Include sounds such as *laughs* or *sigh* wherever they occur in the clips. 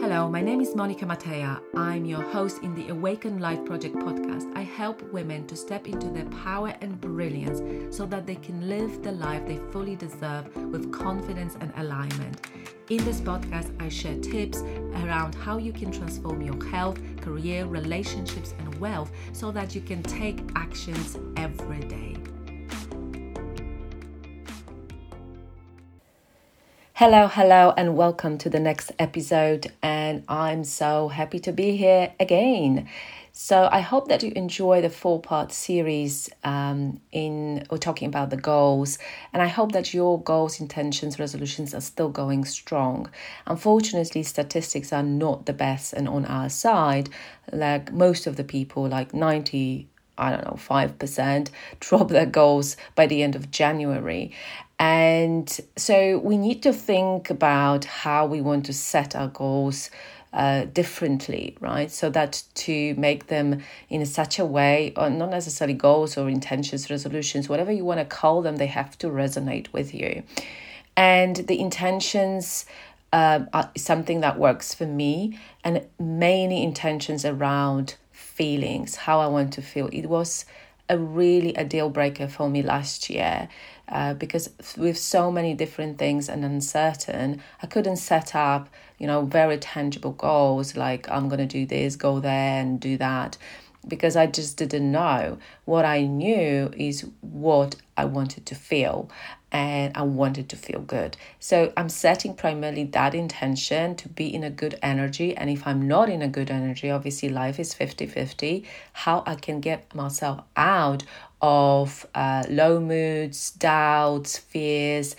Hello, my name is Monika Mateja. I'm your host in the Awaken Life Project podcast. I help women to step into their power and brilliance so that they can live the life they fully deserve with confidence and alignment. In this podcast, I share tips around how you can transform your health, career, relationships, and wealth so that you can take actions every day. Hello, hello, and welcome to the next episode. And I'm so happy to be here again. So I hope that you enjoy the four part series um, in or talking about the goals, and I hope that your goals, intentions, resolutions are still going strong. Unfortunately, statistics are not the best and on our side. Like most of the people, like ninety I don't know, 5% *laughs* drop their goals by the end of January. And so we need to think about how we want to set our goals uh, differently, right? So that to make them in such a way, or not necessarily goals or intentions, resolutions, whatever you want to call them, they have to resonate with you. And the intentions uh, are something that works for me, and many intentions around feelings, how I want to feel. It was a really a deal breaker for me last year uh, because with so many different things and uncertain, I couldn't set up, you know, very tangible goals like I'm going to do this, go there, and do that because I just didn't know. What I knew is what I wanted to feel and I wanted to feel good. So I'm setting primarily that intention to be in a good energy. And if I'm not in a good energy, obviously life is 50 50, how I can get myself out of uh, low moods, doubts, fears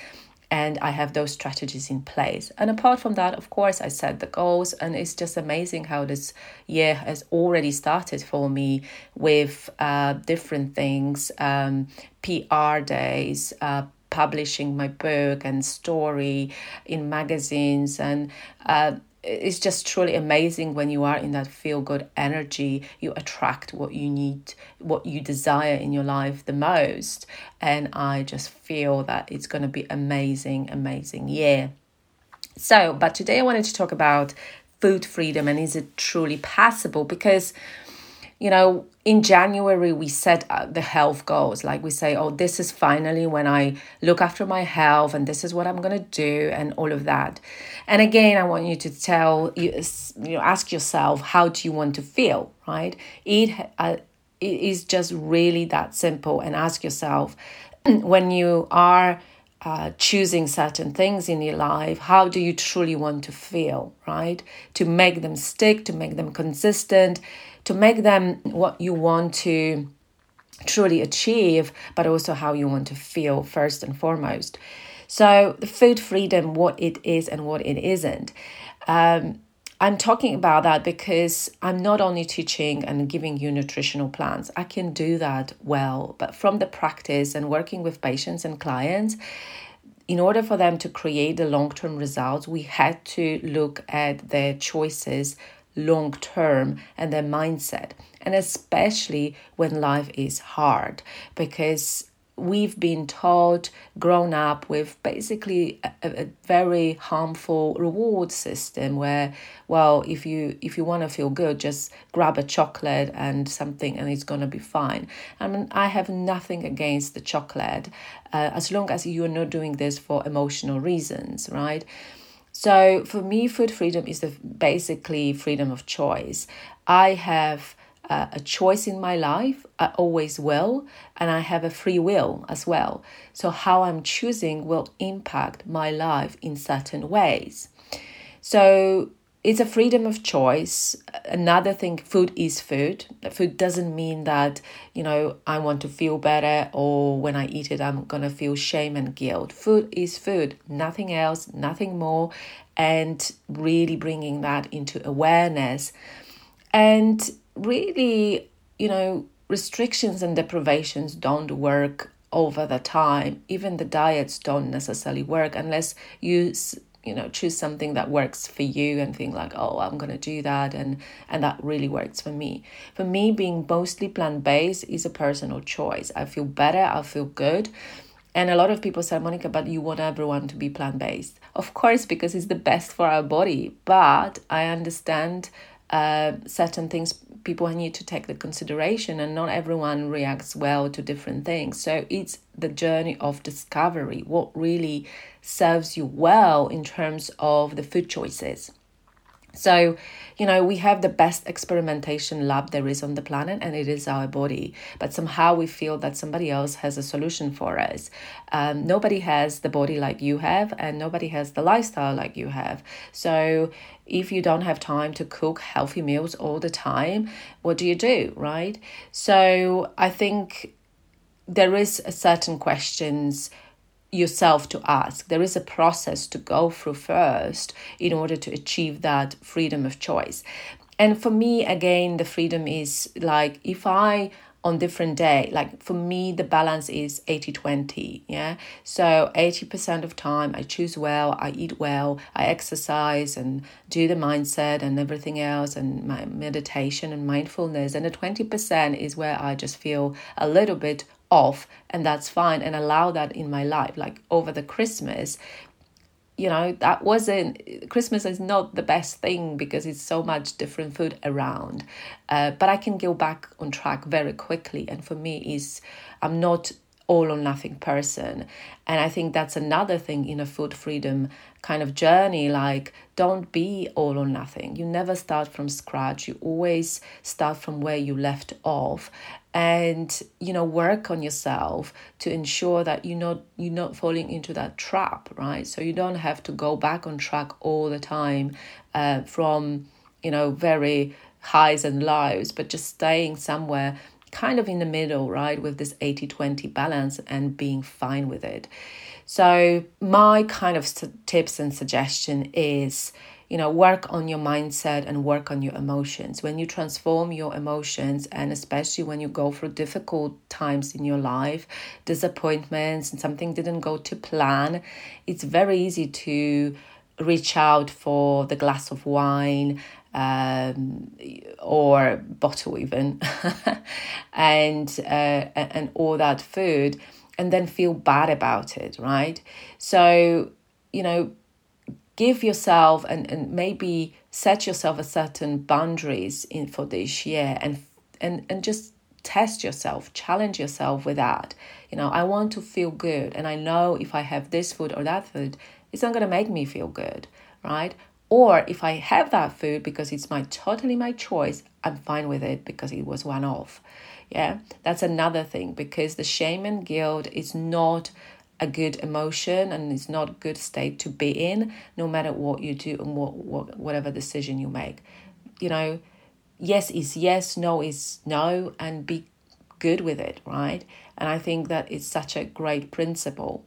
and I have those strategies in place. And apart from that, of course, I set the goals, and it's just amazing how this year has already started for me with uh, different things um, PR days. Uh, publishing my book and story in magazines and uh, it's just truly amazing when you are in that feel good energy you attract what you need what you desire in your life the most. And i just feel that it's going to be amazing amazing year. So but today i wanted to talk about food freedom and is it truly possible? Because you know, in January, we set the health goals. Like we say, oh, this is finally when I look after my health and this is what I'm going to do and all of that. And again, I want you to tell, you, you know, ask yourself, how do you want to feel, right? It, uh, it is just really that simple. And ask yourself, *clears throat* when you are uh, choosing certain things in your life, how do you truly want to feel, right? To make them stick, to make them consistent, to make them what you want to truly achieve, but also how you want to feel first and foremost. So, the food freedom, what it is and what it isn't. Um, I'm talking about that because I'm not only teaching and giving you nutritional plans, I can do that well, but from the practice and working with patients and clients, in order for them to create the long term results, we had to look at their choices long term and their mindset, and especially when life is hard, because we've been taught, grown up with basically a, a, very harmful reward system where, well, if you if you want to feel good, just grab a chocolate and something, and it's gonna be fine. I mean, I have nothing against the chocolate, uh, as long as you're not doing this for emotional reasons, right? So for me, food freedom is the basically freedom of choice. I have uh, a choice in my life. I always will, and I have a free will as well. So how I'm choosing will impact my life in certain ways. So it's a freedom of choice. Another thing, food is food. Food doesn't mean that, you know, I want to feel better or when I eat it, I'm going to feel shame and guilt. Food is food, nothing else, nothing more. And really bringing that into awareness. And really, you know, restrictions and deprivations don't work over the time. Even the diets don't necessarily work unless you you know choose something that works for you and think like oh i'm going to do that and and that really works for me for me being mostly plant-based is a personal choice i feel better i feel good And a lot of people say, Monika, but you want everyone to be plant based. Of course, because it's the best for our body. But I understand uh, certain things people need to take the consideration and not everyone reacts well to different things so it's the journey of discovery what really serves you well in terms of the food choices so, you know, we have the best experimentation lab there is on the planet, and it is our body. But somehow we feel that somebody else has a solution for us. Um, nobody has the body like you have, and nobody has the lifestyle like you have. So, if you don't have time to cook healthy meals all the time, what do you do, right? So, I think there is a certain questions yourself to ask. There is a process to go through first in order to achieve that freedom of choice. And for me, again, the freedom is like if I on different day like for me the balance is 80 20 yeah so 80% of time i choose well i eat well i exercise and do the mindset and everything else and my meditation and mindfulness and the 20% is where i just feel a little bit off and that's fine and allow that in my life like over the christmas you know that wasn't christmas is not the best thing because it's so much different food around. Uh, but i can go back on track very quickly and for me is i'm not all or nothing person. And i think that's another thing in a food freedom kind of journey like don't be all or nothing. You never start from scratch. You always start from where you left off and you know work on yourself to ensure that you're not you're not falling into that trap right? So you don't have to go back on track all the time uh, from you know very highs and lows but just staying somewhere kind of in the middle right with this 80 20 balance and being fine with it. So my kind of tips and suggestion is you know work on your mindset and work on your emotions. When you transform your emotions and especially when you go through difficult times in your life disappointments and something didn't go to plan it's very easy to reach out for the glass of wine um, or bottle even *laughs* and uh, and all that food and then feel bad about it right? So you know give yourself and, and maybe set yourself a certain boundaries in for this year and and and just test yourself challenge yourself with that. You know i want to feel good and i know if i have this food or that food it's not going to make me feel good right? Or if i have that food because it's my totally my choice i'm fine with it because it was one off yeah that's another thing because the shame and guilt is not a good emotion and it's not a good state to be in no matter what you do and what, what whatever decision you make. You know yes is yes no is no and be good with it right? And i think that is such a great principle.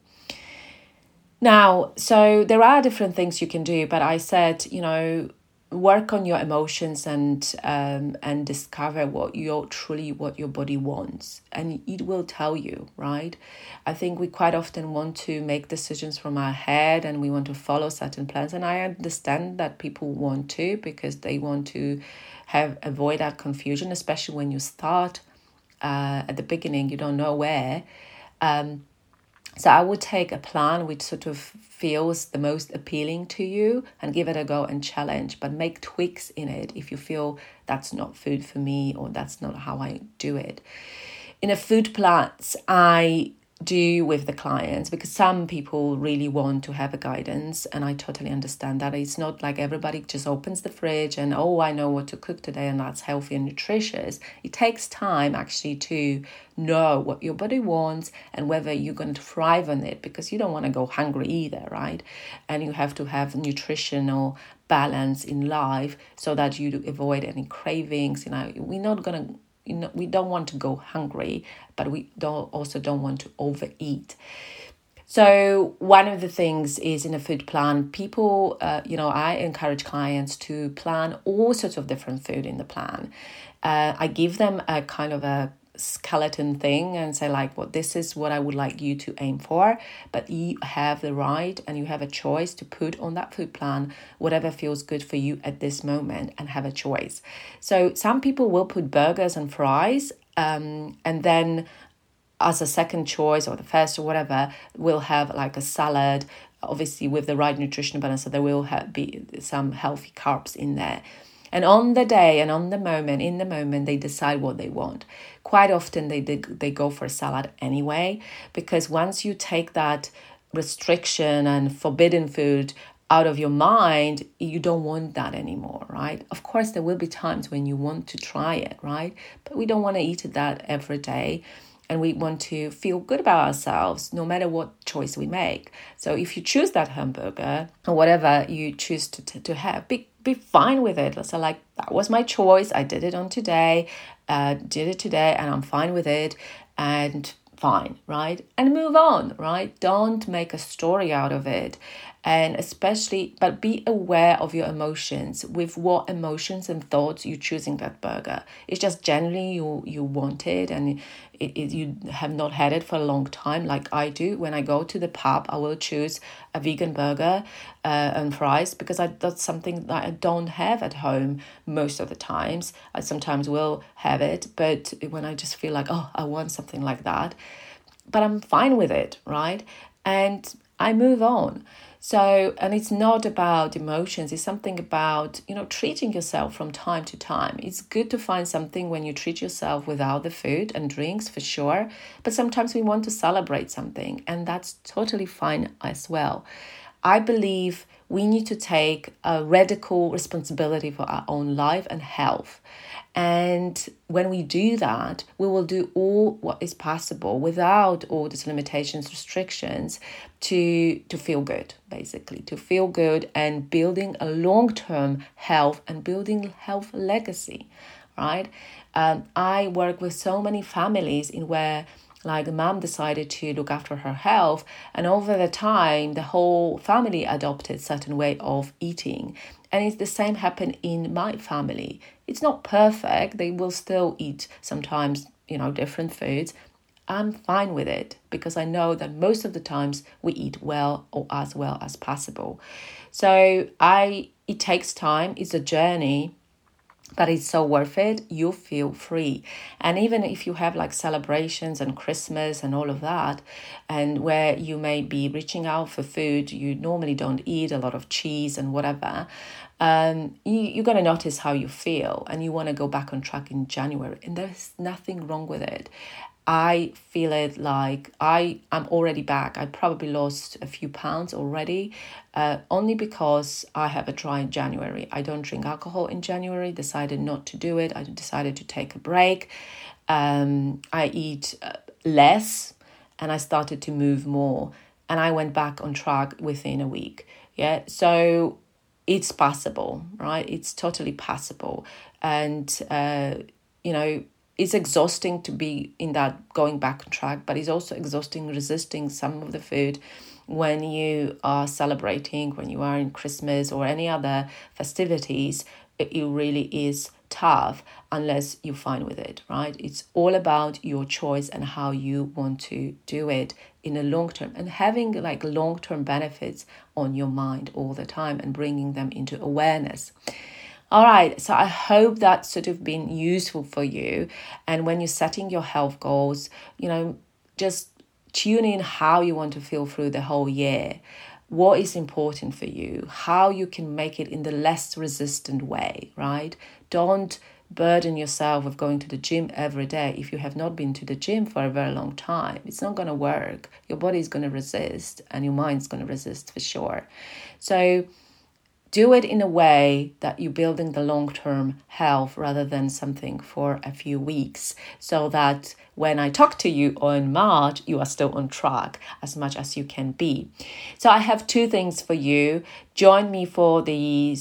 Now so there are different things you can do but i said you know work on your emotions and um, and discover what your truly what your body wants and it will tell you right? I think we quite often want to make decisions from our head and we want to follow certain plans and i understand that people want to because they want to have avoid that confusion especially when you start uh, at the beginning you don't know where. Um, so I would take a plan which sort of feels the most appealing to you and give it a go and challenge, but make tweaks in it if you feel that's not food for me or that's not how I do it. In a food plans, I do with the clients because some people really want to have a guidance and I totally understand that. It's not like everybody just opens the fridge and oh I know what to cook today and that's healthy and nutritious. It takes time actually to know what your body wants and whether you're going to thrive on it because you don't want to go hungry either right? And you have to have nutritional balance in life so that you avoid any cravings. You know we're not going to you know we don't want to go hungry but we don't also don't want to overeat. So one of the things is in a food plan people uh, you know i encourage clients to plan all sorts of different food in the plan. Uh, i give them a kind of a skeleton thing and say like well this is what i would like you to aim for but you have the right and you have a choice to put on that food plan whatever feels good for you at this moment and have a choice so some people will put burgers and fries um, and then as a second choice or the first or whatever, we'll have like a salad, obviously with the right nutritional balance, so there will have, be some healthy carbs in there. And on the day and on the moment, in the moment, they decide what they want. Quite often, they, they, they go for salad anyway, because once you take that restriction and forbidden food out of your mind, you don't want that anymore, right? Of course, there will be times when you want to try it, right? But we don't want to eat that every day and we want to feel good about ourselves no matter what choice we make. So if you choose that hamburger or whatever you choose to, to, to have, be, be fine with it. So like that was my choice. I did it on today, uh, did it today, and I'm fine with it. And fine, right? And move on, right? Don't make a story out of it and especially but be aware of your emotions with what emotions and thoughts you're choosing that burger. It's just generally you you want it and it, it, you have not had it for a long time like i do. When i go to the pub i will choose a vegan burger uh, and fries because I, that's something that i don't have at home most of the times. I sometimes will have it but when i just feel like oh i want something like that but i'm fine with it right? And i move on so, and it's not about emotions, it's something about, you know, treating yourself from time to time. It's good to find something when you treat yourself without the food and drinks for sure, but sometimes we want to celebrate something, and that's totally fine as well. I believe we need to take a radical responsibility for our own life and health. And when we do that, we will do all what is possible without all these limitations, restrictions to, to feel good, basically, to feel good and building a long term health and building health legacy, right? Um, I work with so many families in where like mom decided to look after her health and over the time the whole family adopted certain way of eating. And it's the same happen in my family. It's not perfect. They will still eat sometimes you know different foods. I'm fine with it because i know that most of the times we eat well or as well as possible. So i it takes time. It's a journey but it's so worth it you feel free. And even if you have like celebrations and christmas and all of that and where you may be reaching out for food you normally don't eat a lot of cheese and whatever um, you, you're going to notice how you feel and you want to go back on track in january and there's nothing wrong with it I feel it like I am already back. I probably lost a few pounds already, uh, only because I have a dry January. I don't drink alcohol in January. Decided not to do it. I decided to take a break. Um, I eat uh, less, and I started to move more, and I went back on track within a week. Yeah, so it's possible, right? It's totally possible, and uh, you know it's exhausting to be in that going back track, but it's also exhausting resisting some of the food when you are celebrating, when you are in Christmas or any other festivities. It, it really is tough unless you're fine with it, right? It's all about your choice and how you want to do it in the long term and having like long term benefits on your mind all the time and bringing them into awareness. All right, so I hope that's sort of been useful for you. And when you're setting your health goals, you know, just tune in how you want to feel through the whole year. What is important for you, how you can make it in the less resistant way, right? Don't burden yourself with going to the gym every day if you have not been to the gym for a very long time. It's not going to work. Your body is going to resist and your mind's going to resist for sure. So, do it in a way that you're building the long term health rather than something for a few weeks so that when I talk to you on March, you are still on track as much as you can be. So, I have two things for you. Join me for the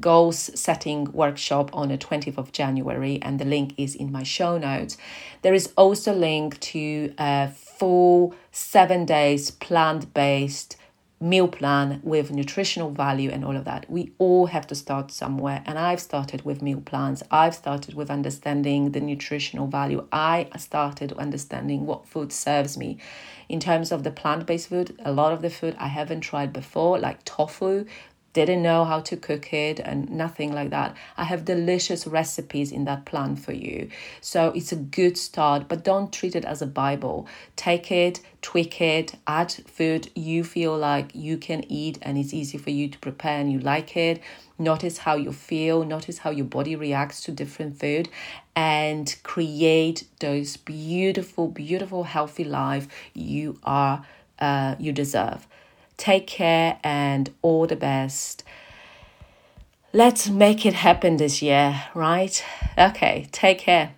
goals setting workshop on the 20th of January, and the link is in my show notes. There is also a link to a full seven days plant based meal plan with nutritional value and all of that. We all have to start somewhere. And I've started with meal plans. I've started with understanding the nutritional value. I started understanding what food serves me. In terms of the plant based food, a lot of the food I haven't tried before, like tofu, didn't know how to cook it and nothing like that. I have delicious recipes in that plan for you. So it's a good start, but don't treat it as a Bible. Take it, tweak it, add food you feel like you can eat and it's easy for you to prepare and you like it. Notice how you feel, notice how your body reacts to different food, and create those beautiful, beautiful, healthy life you are uh, you deserve. Take care and all the best. Let's make it happen this year, right? Okay, take care.